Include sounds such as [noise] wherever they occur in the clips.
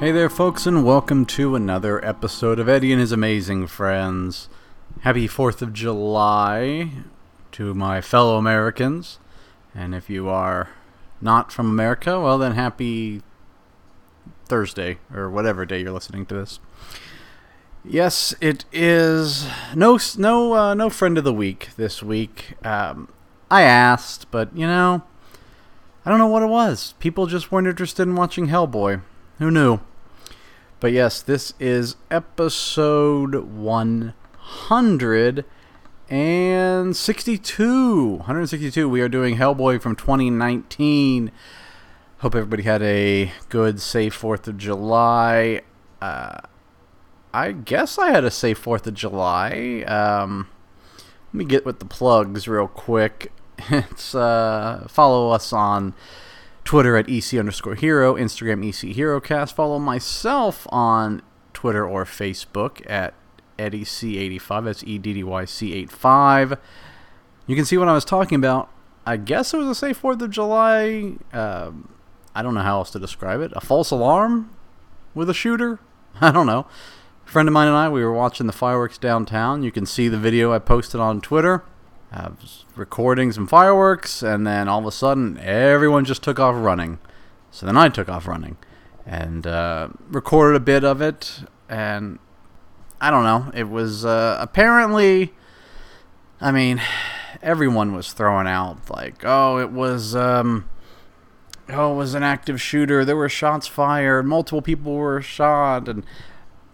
Hey there, folks, and welcome to another episode of Eddie and His Amazing Friends. Happy 4th of July to my fellow Americans. And if you are not from America, well, then happy Thursday, or whatever day you're listening to this. Yes, it is no no uh, no friend of the week this week. Um, I asked, but you know, I don't know what it was. People just weren't interested in watching Hellboy. Who knew? But yes, this is episode 162. 162. We are doing Hellboy from 2019. Hope everybody had a good, safe 4th of July. Uh, I guess I had a safe 4th of July. Um, let me get with the plugs real quick. [laughs] It's uh, follow us on Twitter at EC underscore hero, Instagram EC HeroCast. Follow myself on Twitter or Facebook at EddieC85. That's E D D Y C 85. You can see what I was talking about. I guess it was a safe 4th of July. Um, I don't know how else to describe it. A false alarm with a shooter? [laughs] I don't know. A friend of mine and I, we were watching the fireworks downtown. You can see the video I posted on Twitter. I was recording some fireworks, and then all of a sudden, everyone just took off running. So then I took off running and uh, recorded a bit of it. And I don't know. It was uh, apparently, I mean, everyone was throwing out like, oh, it was, um, oh, it was an active shooter. There were shots fired. Multiple people were shot, and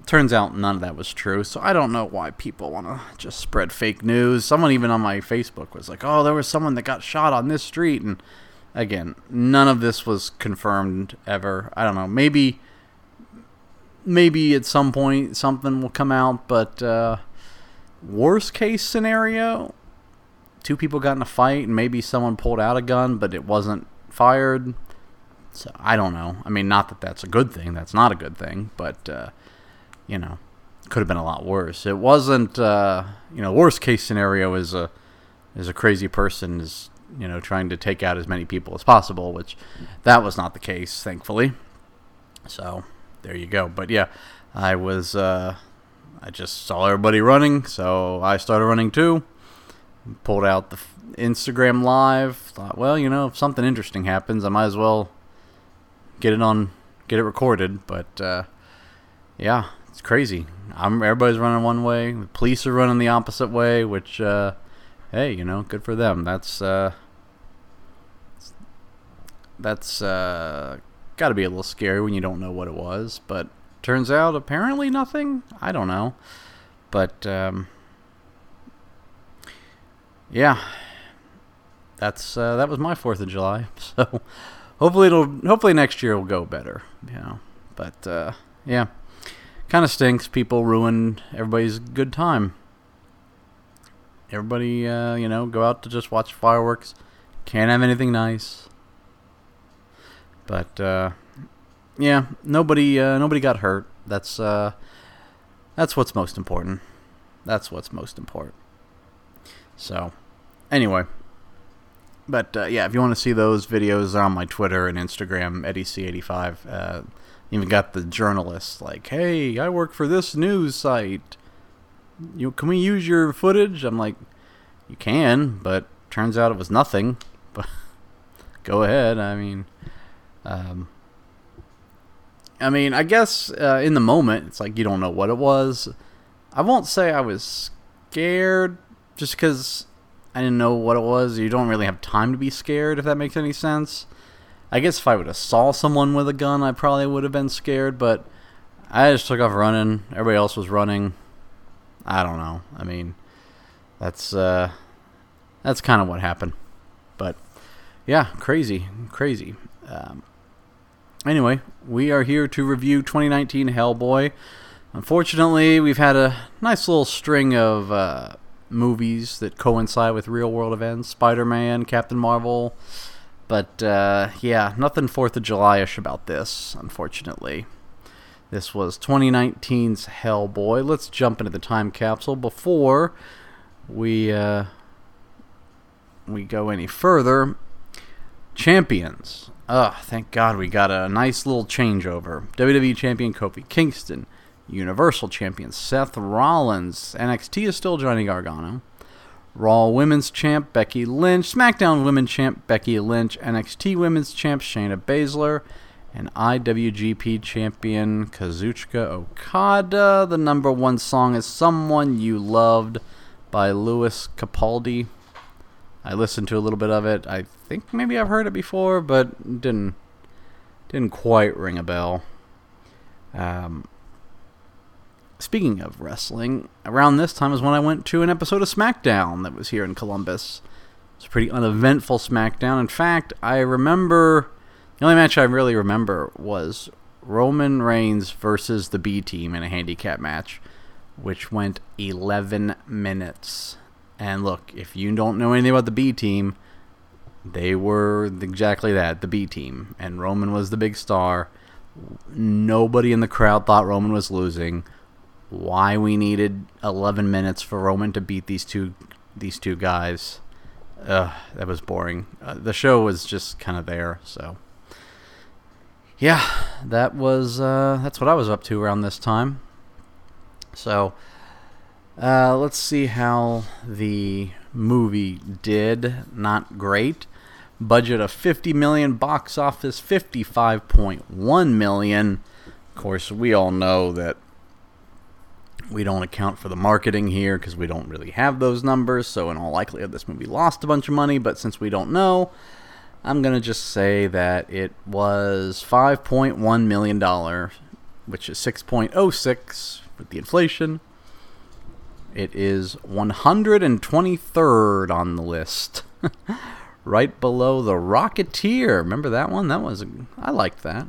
turns out none of that was true. So I don't know why people want to just spread fake news. Someone even on my Facebook was like, "Oh, there was someone that got shot on this street," and again, none of this was confirmed ever. I don't know. Maybe, maybe at some point something will come out, but uh, worst case scenario, two people got in a fight and maybe someone pulled out a gun, but it wasn't fired. So I don't know. I mean, not that that's a good thing. That's not a good thing, but. Uh, you know, could have been a lot worse. It wasn't, uh, you know, worst case scenario is a is a crazy person is you know trying to take out as many people as possible, which that was not the case, thankfully. So there you go. But yeah, I was uh, I just saw everybody running, so I started running too. Pulled out the Instagram live. Thought, well, you know, if something interesting happens, I might as well get it on, get it recorded. But uh, yeah, it's crazy. I'm everybody's running one way. The police are running the opposite way, which uh, hey, you know, good for them. That's uh, that's uh, got to be a little scary when you don't know what it was. But turns out apparently nothing. I don't know, but um, yeah, that's uh, that was my Fourth of July. [laughs] So hopefully it'll hopefully next year will go better. You know, but uh, yeah kind of stinks. People ruin everybody's good time. Everybody, uh, you know, go out to just watch fireworks. Can't have anything nice. But uh, yeah, nobody, uh, nobody got hurt. That's uh, that's what's most important. That's what's most important. So, anyway, but uh, yeah, if you want to see those videos, they're on my Twitter and Instagram, EddieC85. Uh, even got the journalists like, "Hey, I work for this news site. You can we use your footage?" I'm like, "You can, but turns out it was nothing." [laughs] But go ahead. I mean, um, I mean, I guess uh, in the moment, it's like you don't know what it was. I won't say I was scared, just because I didn't know what it was. You don't really have time to be scared, if that makes any sense. I guess if I would have saw someone with a gun, I probably would have been scared. But I just took off running. Everybody else was running. I don't know. I mean, that's uh, that's kind of what happened. But yeah, crazy, crazy. Um, anyway, we are here to review 2019 Hellboy. Unfortunately, we've had a nice little string of uh, movies that coincide with real world events Spider Man, Captain Marvel. But uh, yeah, nothing 4th of July ish about this, unfortunately. This was 2019's Hellboy. Let's jump into the time capsule before we uh, we go any further. Champions. Oh, thank God we got a nice little changeover. WWE Champion Kofi Kingston. Universal Champion Seth Rollins. NXT is still Johnny Gargano. Raw Women's Champ Becky Lynch. SmackDown Women's Champ Becky Lynch. NXT Women's Champ Shayna Baszler. And IWGP Champion Kazuchika Okada. The number one song is Someone You Loved by Lewis Capaldi. I listened to a little bit of it. I think maybe I've heard it before, but didn't didn't quite ring a bell. Um, speaking of wrestling, around this time is when I went to an episode of SmackDown that was here in Columbus. It's a pretty uneventful SmackDown. In fact, I remember the only match I really remember was Roman Reigns versus the B Team in a handicap match, which went 11 minutes. And look, if you don't know anything about the B team, they were exactly that, the B team. And Roman was the big star. Nobody in the crowd thought Roman was losing. Why we needed 11 minutes for Roman to beat these two these two guys. Ugh, that was boring. Uh, the show was just kind of there, so yeah, that was uh, that's what I was up to around this time. So uh, let's see how the movie did. Not great. Budget of 50 million, box office 55.1 million. Of course, we all know that we don't account for the marketing here because we don't really have those numbers. So, in all likelihood, this movie lost a bunch of money. But since we don't know, I'm going to just say that it was $5.1 million, which is 6.06 with the inflation. It is 123rd on the list. [laughs] right below the Rocketeer. Remember that one? That was I liked that.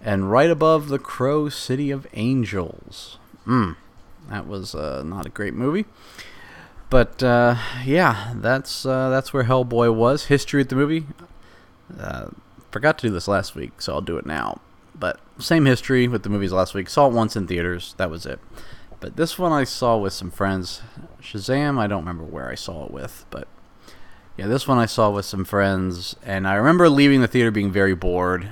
And right above the Crow City of Angels. Hmm. That was uh, not a great movie. But uh, yeah, that's uh, that's where Hellboy was. History of the movie. Uh, forgot to do this last week, so I'll do it now. But same history with the movies last week. Saw it once in theaters. That was it. But this one I saw with some friends. Shazam, I don't remember where I saw it with, but yeah, this one I saw with some friends, and I remember leaving the theater being very bored,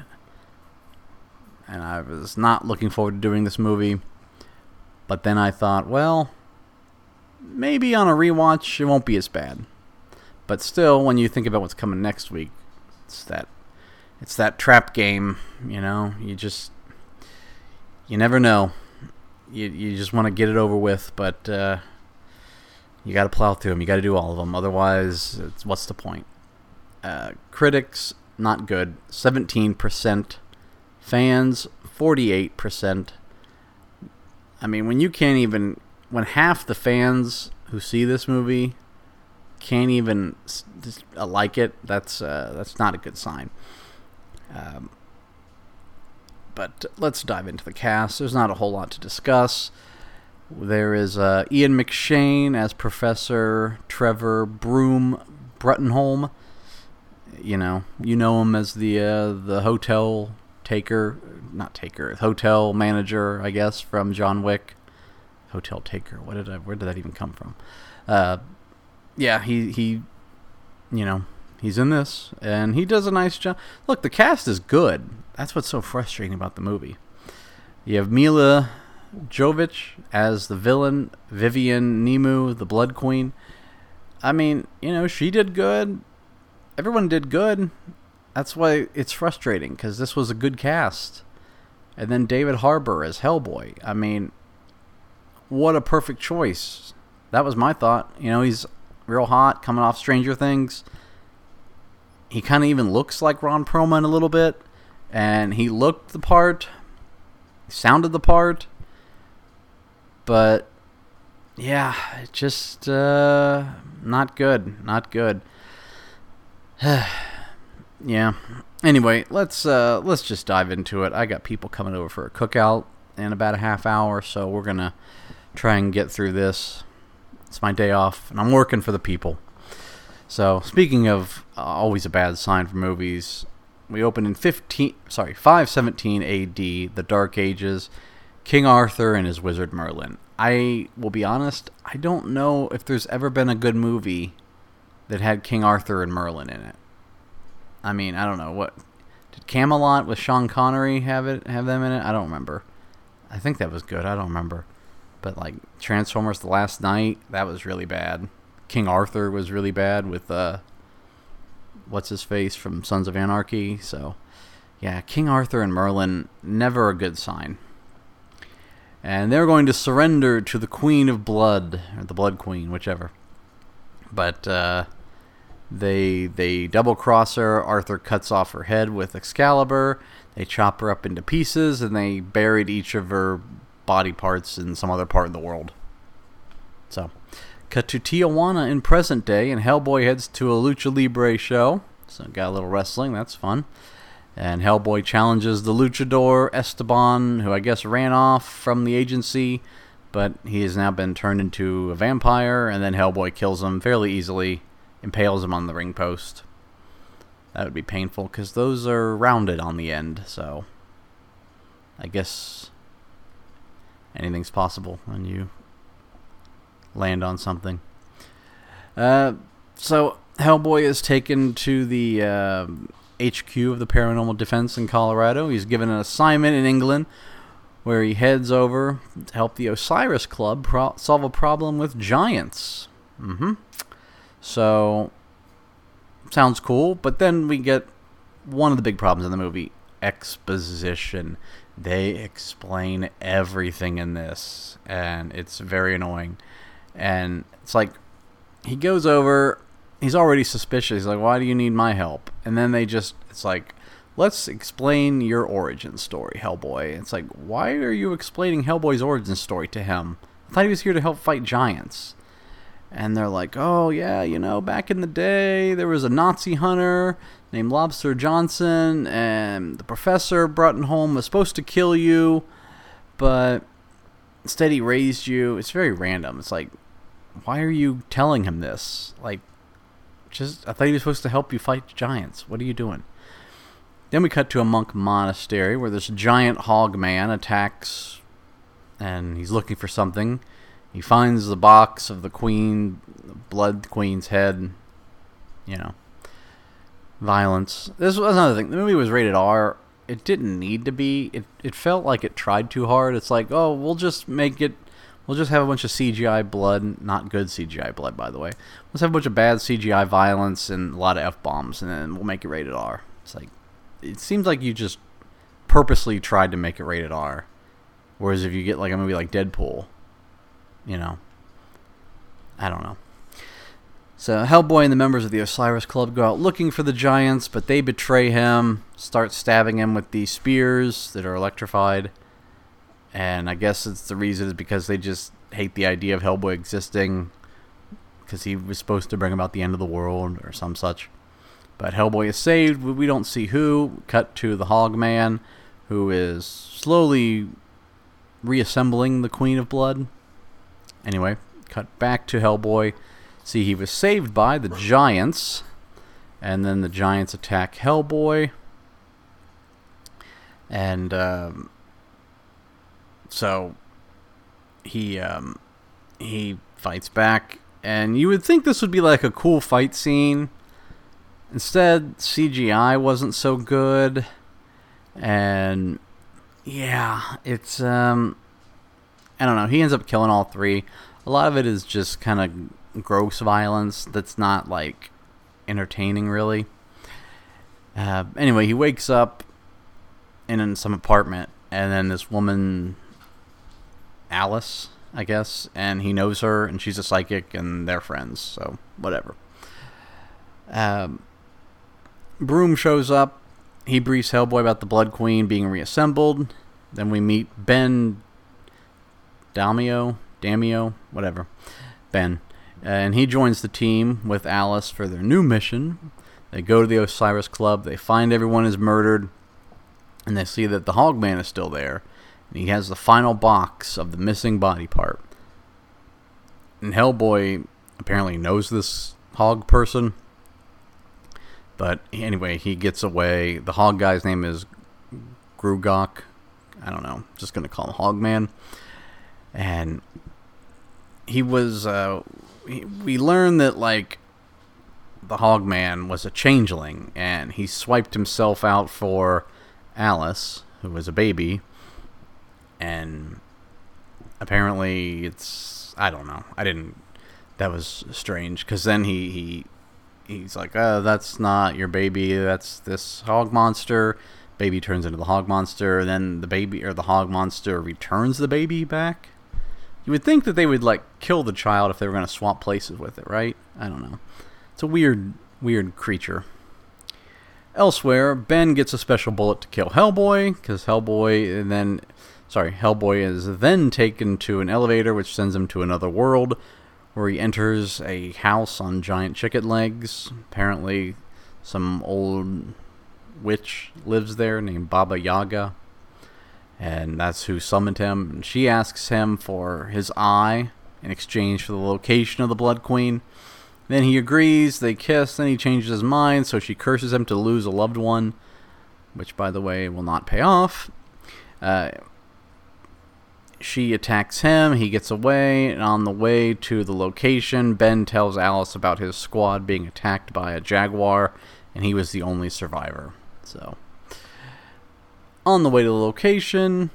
and I was not looking forward to doing this movie. But then I thought, well, maybe on a rewatch it won't be as bad. But still, when you think about what's coming next week, it's that it's that trap game, you know. You just you never know you you just want to get it over with, but uh, you got to plow through them. You got to do all of them. Otherwise, what's the point? Uh, critics not good. Seventeen percent. Fans forty-eight percent. I mean, when you can't even when half the fans who see this movie can't even uh, like it, that's uh, that's not a good sign. Um, but let's dive into the cast. There's not a whole lot to discuss. There is uh, Ian McShane as Professor Trevor Broom Bruttenholm. You know, you know him as the uh, the hotel taker, not taker, hotel manager, I guess, from John Wick. Hotel taker. What did I? Where did that even come from? Uh, yeah, he he, you know, he's in this, and he does a nice job. Look, the cast is good. That's what's so frustrating about the movie. You have Milla Jovovich as the villain, Vivian Nemu, the Blood Queen. I mean, you know, she did good. Everyone did good. That's why it's frustrating because this was a good cast. And then David Harbour as Hellboy. I mean, what a perfect choice. That was my thought. You know, he's real hot, coming off Stranger Things. He kind of even looks like Ron Perlman a little bit and he looked the part, sounded the part, but yeah, just uh, not good, not good. [sighs] [sighs] yeah. Anyway, let's uh, let's just dive into it. I got people coming over for a cookout in about a half hour, so we're gonna try and get through this. It's my day off, and I'm working for the people. So, speaking of uh, always a bad sign for movies, we open in 15 sorry 517 AD the dark ages King Arthur and his wizard Merlin I will be honest I don't know if there's ever been a good movie that had King Arthur and Merlin in it I mean, I don't know what did Camelot with Sean Connery have it have them in it? I don't remember. I think that was good. I don't remember. But like Transformers: The Last Knight, that was really bad. King Arthur was really bad with uh, what's his face from Sons of Anarchy. So, yeah, King Arthur and Merlin never a good sign. And they're going to surrender to the Queen of Blood or the Blood Queen, whichever. But uh, they they double cross her. Arthur cuts off her head with Excalibur. They chop her up into pieces, and they buried each of her body parts in some other part of the world. So, cut to Tijuana in present day, and Hellboy heads to a lucha libre show. So, got a little wrestling. That's fun. And Hellboy challenges the luchador Esteban, who I guess ran off from the agency, but he has now been turned into a vampire. And then Hellboy kills him fairly easily impales him on the ring post. That would be painful because those are rounded on the end, so I guess anything's possible when you land on something. Uh, so Hellboy is taken to the uh, HQ of the Paranormal Defense in Colorado. He's given an assignment in England where he heads over to help the Osiris Club pro- solve a problem with giants. Mm-hmm. So, sounds cool, but then we get one of the big problems in the movie exposition. They explain everything in this, and it's very annoying. And it's like, he goes over, he's already suspicious. He's like, why do you need my help? And then they just, it's like, let's explain your origin story, Hellboy. It's like, why are you explaining Hellboy's origin story to him? I thought he was here to help fight giants and they're like, "Oh yeah, you know, back in the day, there was a Nazi hunter named Lobster Johnson, and the professor brought him home was supposed to kill you, but instead he raised you." It's very random. It's like, why are you telling him this? Like, just I thought he was supposed to help you fight giants. What are you doing? Then we cut to a monk monastery where this giant hog man attacks, and he's looking for something he finds the box of the queen, the blood queen's head. You know, violence. This was another thing. The movie was rated R. It didn't need to be. It it felt like it tried too hard. It's like, oh, we'll just make it. We'll just have a bunch of CGI blood, not good CGI blood, by the way. Let's have a bunch of bad CGI violence and a lot of f bombs, and then we'll make it rated R. It's like, it seems like you just purposely tried to make it rated R. Whereas if you get like a movie like Deadpool, you know, I don't know. So Hellboy and the members of the Osiris Club go out looking for the giants, but they betray him, start stabbing him with these spears that are electrified. And I guess it's the reason is because they just hate the idea of Hellboy existing because he was supposed to bring about the end of the world or some such. But Hellboy is saved. We don't see who. Cut to the Hogman, who is slowly reassembling the Queen of Blood. Anyway, cut back to Hellboy. See, he was saved by the Giants, and then the Giants attack Hellboy. And um, so he um, he fights back, and you would think this would be like a cool fight scene. Instead, CGI wasn't so good, and yeah, it's um, I don't know. He ends up killing all three. A lot of it is just kind of gross violence that's not like entertaining, really. Uh, anyway, he wakes up in, in some apartment, and then this woman, Alice, I guess, and he knows her, and she's a psychic, and they're friends, so whatever. Um, Broom shows up. He briefs Hellboy about the Blood Queen being reassembled. Then we meet Ben Daimio, Daimio, whatever, Ben. Uh, and he joins the team with Alice for their new mission. They go to the Osiris Club. They find everyone is murdered. And they see that the Hogman is still there. And he has the final box of the missing body part. And Hellboy apparently knows this hog person. But anyway, he gets away. The hog guy's name is Grugok. I don't know. Just going to call him Hogman and he was. Uh, he, we learned that like the Hogman was a changeling, and he swiped himself out for Alice, who was a baby, and apparently it's I don't know. I didn't. That was strange because then he he he's like, oh, that's not your baby. That's this hog monster. Baby turns into the hog monster. Then the baby or the hog monster returns the baby back. You would think that they would like kill the child if they were going to swap places with it, right? I don't know. It's a weird, weird creature. Elsewhere, Ben gets a special bullet to kill Hellboy because Hellboy and then, sorry, Hellboy is then taken to an elevator which sends him to another world where he enters a house on giant chicken legs. Apparently, some old witch lives there named Baba Yaga, and that's who summoned him. And she asks him for his eye in exchange for the location of the Blood Queen. Then he agrees, they kiss, then he changes his mind, so she curses him to lose a loved one, which, by the way, will not pay off. Uh, she attacks him, he gets away, and on the way to the location, Ben tells Alice about his squad being attacked by a jaguar, and he was the only survivor. So, on the way to the location,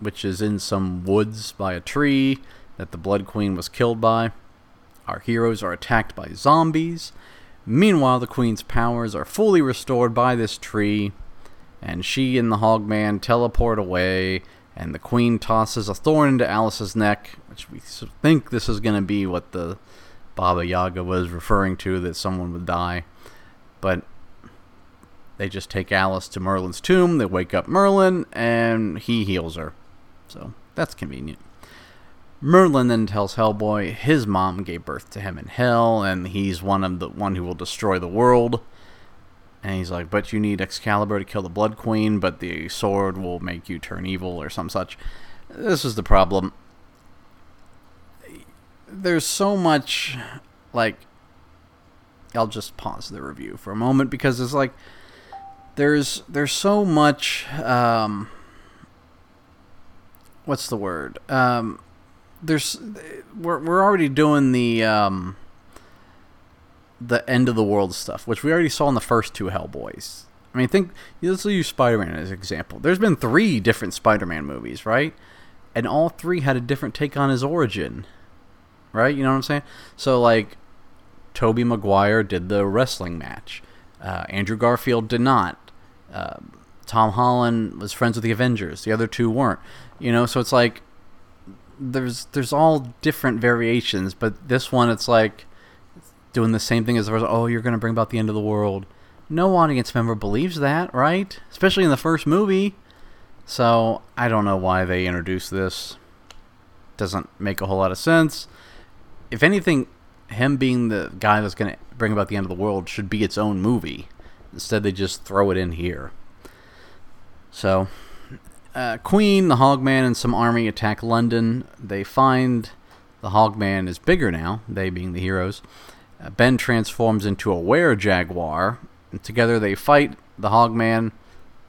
which is in some woods by a tree that the Blood Queen was killed by, our heroes are attacked by zombies. Meanwhile, the Queen's powers are fully restored by this tree, and she and the Hogman teleport away and the queen tosses a thorn into Alice's neck, which we think this is going to be what the Baba Yaga was referring to that someone would die. But they just take Alice to Merlin's tomb, they wake up Merlin, and he heals her. So that's convenient. Merlin then tells Hellboy his mom gave birth to him in hell, and he's one of the one who will destroy the world. And he's like, but you need Excalibur to kill the Blood Queen, but the sword will make you turn evil or some such. This is the problem. There's so much, like, I'll just pause the review for a moment because it's like, there's there's so much, um, what's the word? Um, there's, we're we're already doing the um the end of the world stuff, which we already saw in the first two Hellboys. I mean, think let's use Spider-Man as an example. There's been three different Spider-Man movies, right? And all three had a different take on his origin, right? You know what I'm saying? So like, Tobey Maguire did the wrestling match. Uh, Andrew Garfield did not. Uh, Tom Holland was friends with the Avengers. The other two weren't. You know, so it's like there's there's all different variations, but this one it's like doing the same thing as first. Oh, you're to bring about the end of the world. No audience member believes that, right? Especially in the first movie. So I don't know why they introduced this. Doesn't make a whole lot of sense. If anything, him being the guy that's to bring about the end of the world should be its own movie. Instead, they just throw it in here. So, uh, Queen, the Hogman, and some army attack London. They find the Hogman is bigger now, they being the heroes, uh, ben transforms into a were jaguar, together they fight the Hogman.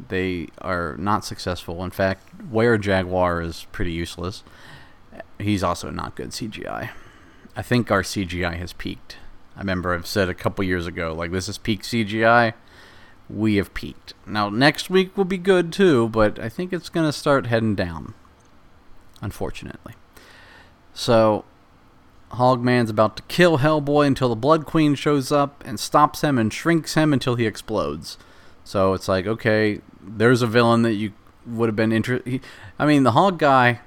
They are not successful. In fact, were jaguar is pretty useless. He's also not good CGI. I think our CGI has peaked. I remember I've said a couple years ago, like this is peak CGI. We have peaked. Now next week will be good too, but I think it's gonna start heading down. Unfortunately. So Hogman's about to kill Hellboy until the Blood Queen shows up and stops him and shrinks him until he explodes. So it's like, okay, there's a villain that you would have been interested. I mean, the Hog guy,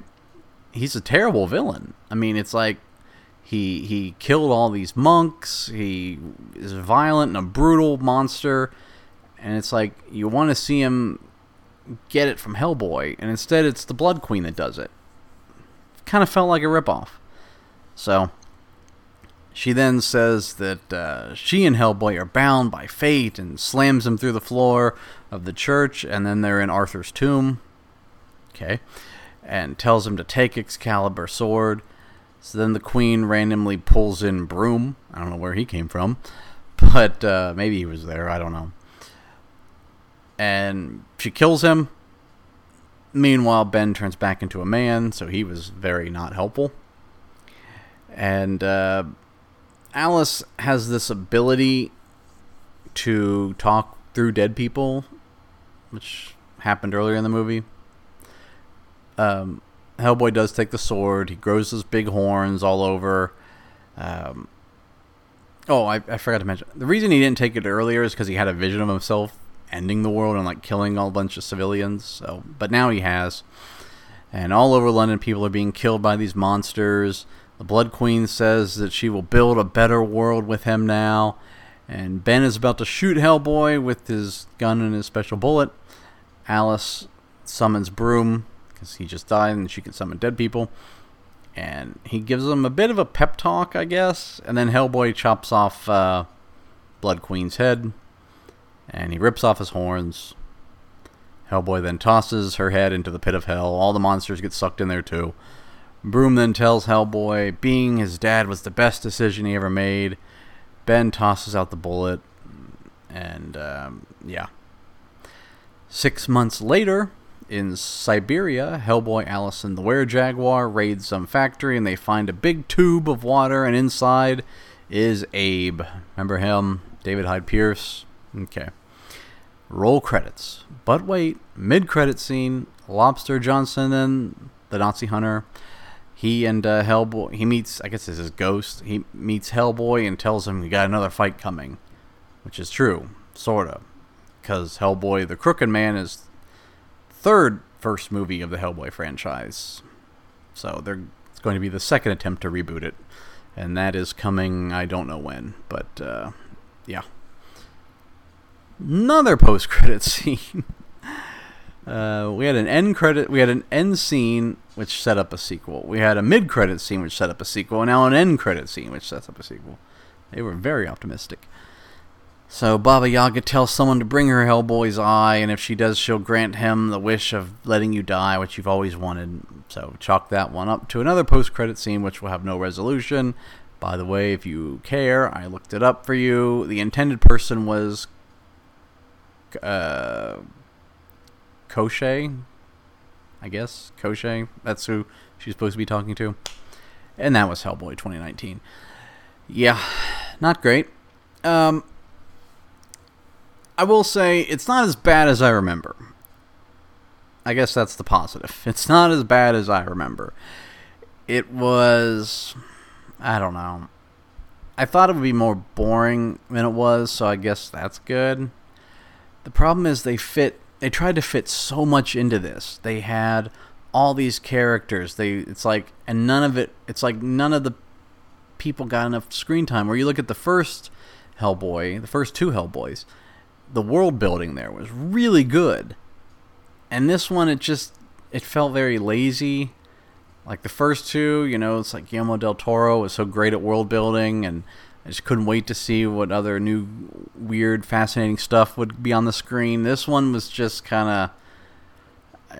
he's a terrible villain. I mean, it's like he he killed all these monks. He is violent and a brutal monster, and it's like you want to see him get it from Hellboy, and instead it's the Blood Queen that does it. Kind of felt like a ripoff. So, she then says that uh, she and Hellboy are bound by fate and slams him through the floor of the church, and then they're in Arthur's tomb. Okay. And tells him to take Excalibur's sword. So then the queen randomly pulls in Broom. I don't know where he came from, [laughs] but uh, maybe he was there. I don't know. And she kills him. Meanwhile, Ben turns back into a man, so he was very not helpful. And uh, Alice has this ability to talk through dead people, which happened earlier in the movie. Um, Hellboy does take the sword. He grows his big horns all over. Um, oh, I, I forgot to mention the reason he didn't take it earlier is because he had a vision of himself ending the world and like killing all bunch of civilians. So, but now he has, and all over London, people are being killed by these monsters. The Blood Queen says that she will build a better world with him now, and Ben is about to shoot Hellboy with his gun and his special bullet. Alice summons Broom because he just died and she can summon dead people. And he gives him a bit of a pep talk, I guess. And then Hellboy chops off uh, Blood Queen's head and he rips off his horns. Hellboy then tosses her head into the pit of hell. All the monsters get sucked in there too. Broom then tells Hellboy being his dad was the best decision he ever made. Ben tosses out the bullet, and um, yeah. Six months later, in Siberia, Hellboy, Allison, the Were Jaguar raid some factory and they find a big tube of water, and inside is Abe. Remember him? David Hyde Pierce? Okay. Roll credits. But wait, mid credit scene Lobster Johnson and the Nazi hunter. He and uh, Hellboy, he meets, I guess this is Ghost. He meets Hellboy and tells him, he got another fight coming. Which is true, sort of. Because Hellboy, the Crooked Man, is third first movie of the Hellboy franchise. So they're, it's going to be the second attempt to reboot it. And that is coming, I don't know when. But uh, yeah. Another post credit [laughs] scene. Uh, we had an end credit. We had an end scene which set up a sequel. We had a mid credit scene which set up a sequel, and now an end credit scene which sets up a sequel. They were very optimistic. So Baba Yaga tells someone to bring her Hellboy's eye, and if she does, she'll grant him the wish of letting you die, which you've always wanted. So chalk that one up to another post-credit scene, which will have no resolution. By the way, if you care, I looked it up for you. The intended person was uh, Koschei, I guess. Koschei. That's who she's supposed to be talking to. And that was Hellboy 2019. Yeah, not great. Um, I will say it's not as bad as I remember. I guess that's the positive. [laughs] It's not as bad as I remember. It was. I don't know. I thought it would be more boring than it was, so I guess that's good. The problem is they fit they tried to fit so much into this. They had all these characters. They it's like and none of it it's like none of the people got enough screen time. Where you look at the first Hellboy, the first two Hellboys, the world building there was really good. And this one it just it felt very lazy. Like the first two, you know, it's like Guillermo del Toro was so great at world building and I just couldn't wait to see what other new, weird, fascinating stuff would be on the screen. This one was just kind of.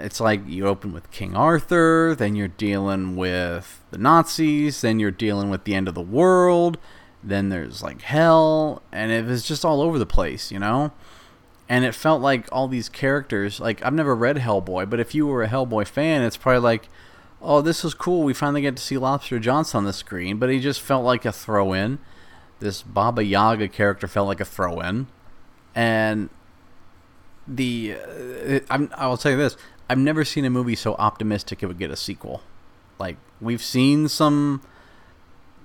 It's like you open with King Arthur, then you're dealing with the Nazis, then you're dealing with the end of the world, then there's like hell, and it was just all over the place, you know? And it felt like all these characters, like I've never read Hellboy, but if you were a Hellboy fan, it's probably like, oh, this is cool. We finally get to see Lobster Johnson on the screen, but he just felt like a throw in this Baba Yaga character felt like a throw in, and the uh, I'm, I'll say this: I've never seen a movie so optimistic it would get a sequel. Like we've seen some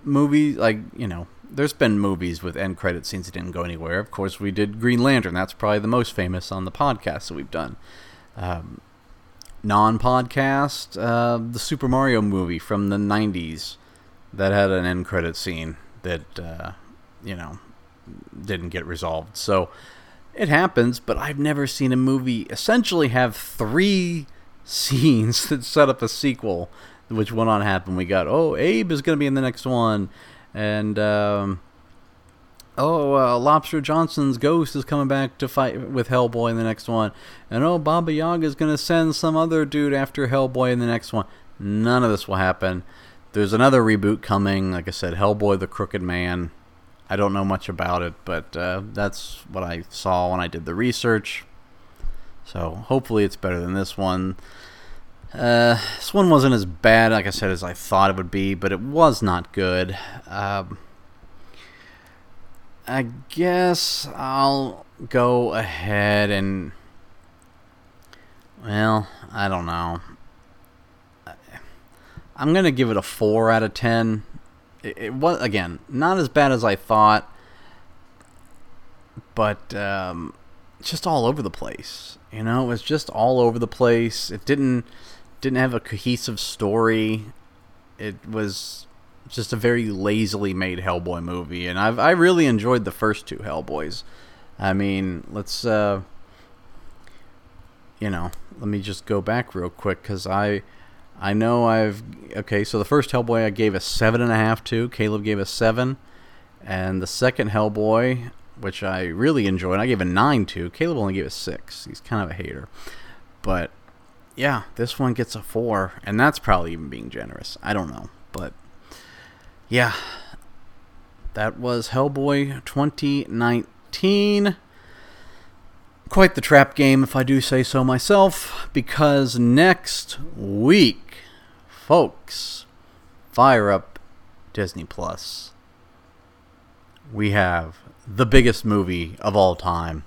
movies, like you know, there's been movies with end credit scenes that didn't go anywhere. Of course, we did Green Lantern. That's probably the most famous on the podcast that we've done. Um, non-podcast, uh, the Super Mario movie from the '90s that had an end credit scene that uh, you know, didn't get resolved. So it happens, but I've never seen a movie essentially have three [laughs] scenes that set up a sequel, which went on happen. We got, oh, Abe is going to be in the next one, and, um, oh, uh, Lobster Johnson's ghost is coming back to fight with Hellboy in the next one, and oh, Baba Yaga is going to send some other dude after Hellboy in the next one. None of this will happen. There's another reboot coming, like I said, Hellboy the Crooked Man. I don't know much about it, but uh, that's what I saw when I did the research. So hopefully it's better than this one. Uh, this one wasn't as bad, like I said, as I thought it would be, but it was not good. Um, I guess I'll go ahead and. Well, I don't know. I'm gonna give it a four out of ten. It, was again not as bad as I thought, but um, just all over the place. You know, it was just all over the place. It didn't didn't have a cohesive story. It was just a very lazily made Hellboy movie, and I've I really enjoyed the first two Hellboys. I mean, let's uh, you know, let me just go back real quick because I I know I've okay. So the first Hellboy I gave a seven and a half to. Caleb gave a seven, and the second Hellboy, which I really enjoyed, I gave a nine to. Caleb only gave a six. He's kind of a hater, but yeah, this one gets a four, and that's probably even being generous. I don't know, but yeah, that was Hellboy 2019. Quite the trap game, if I do say so myself, because next week, folks, fire up Disney Plus. We have the biggest movie of all time.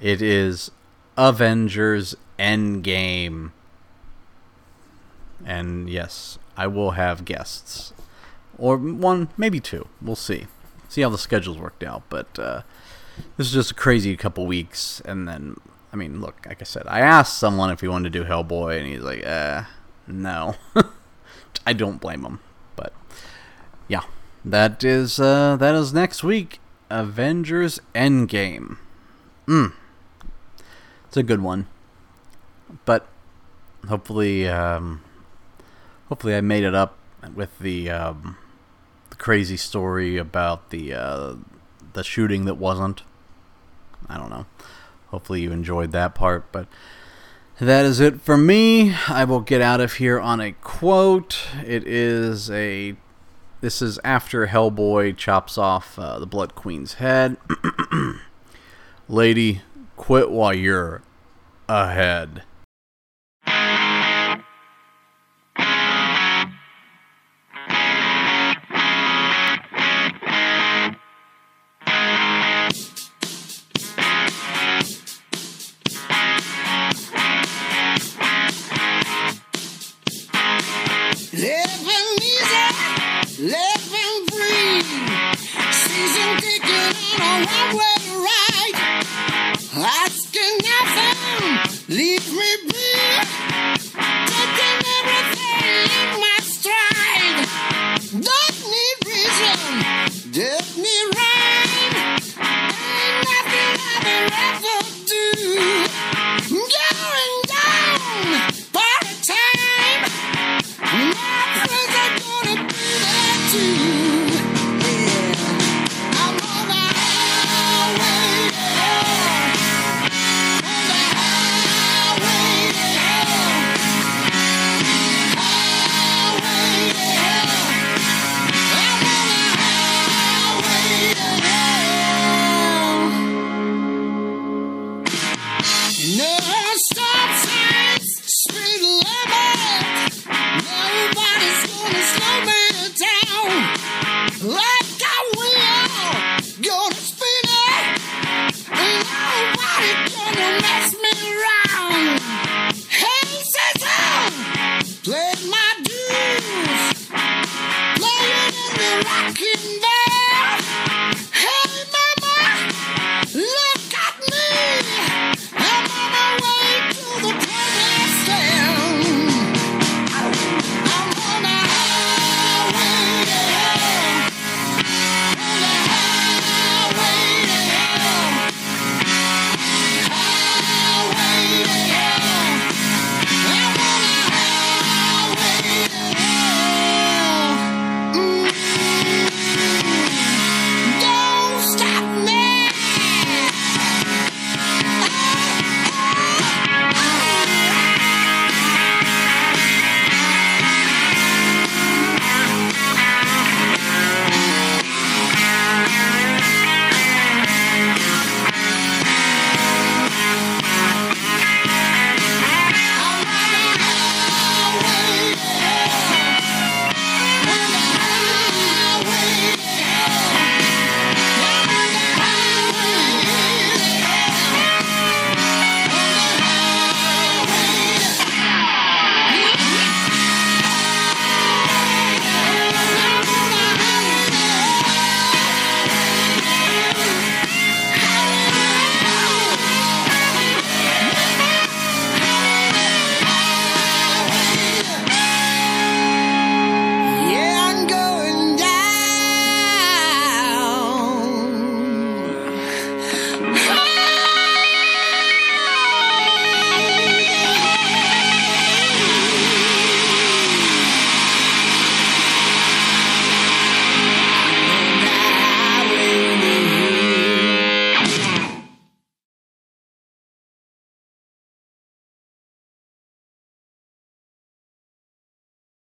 It is Avengers Endgame. And yes, I will have guests. Or one, maybe two. We'll see. See how the schedule's worked out. But uh, this is just a crazy couple weeks. And then, I mean, look, like I said, I asked someone if he wanted to do Hellboy, and he's like, uh, no. [laughs] I don't blame him. But yeah, that is uh, that is next week. Avengers Endgame. Mm. It's a good one. But hopefully um, hopefully I made it up with the um, the crazy story about the uh, the shooting that wasn't. I don't know. Hopefully you enjoyed that part, but that is it for me. I will get out of here on a quote. It is a this is after Hellboy chops off uh, the Blood Queen's head. [clears throat] Lady, quit while you're ahead.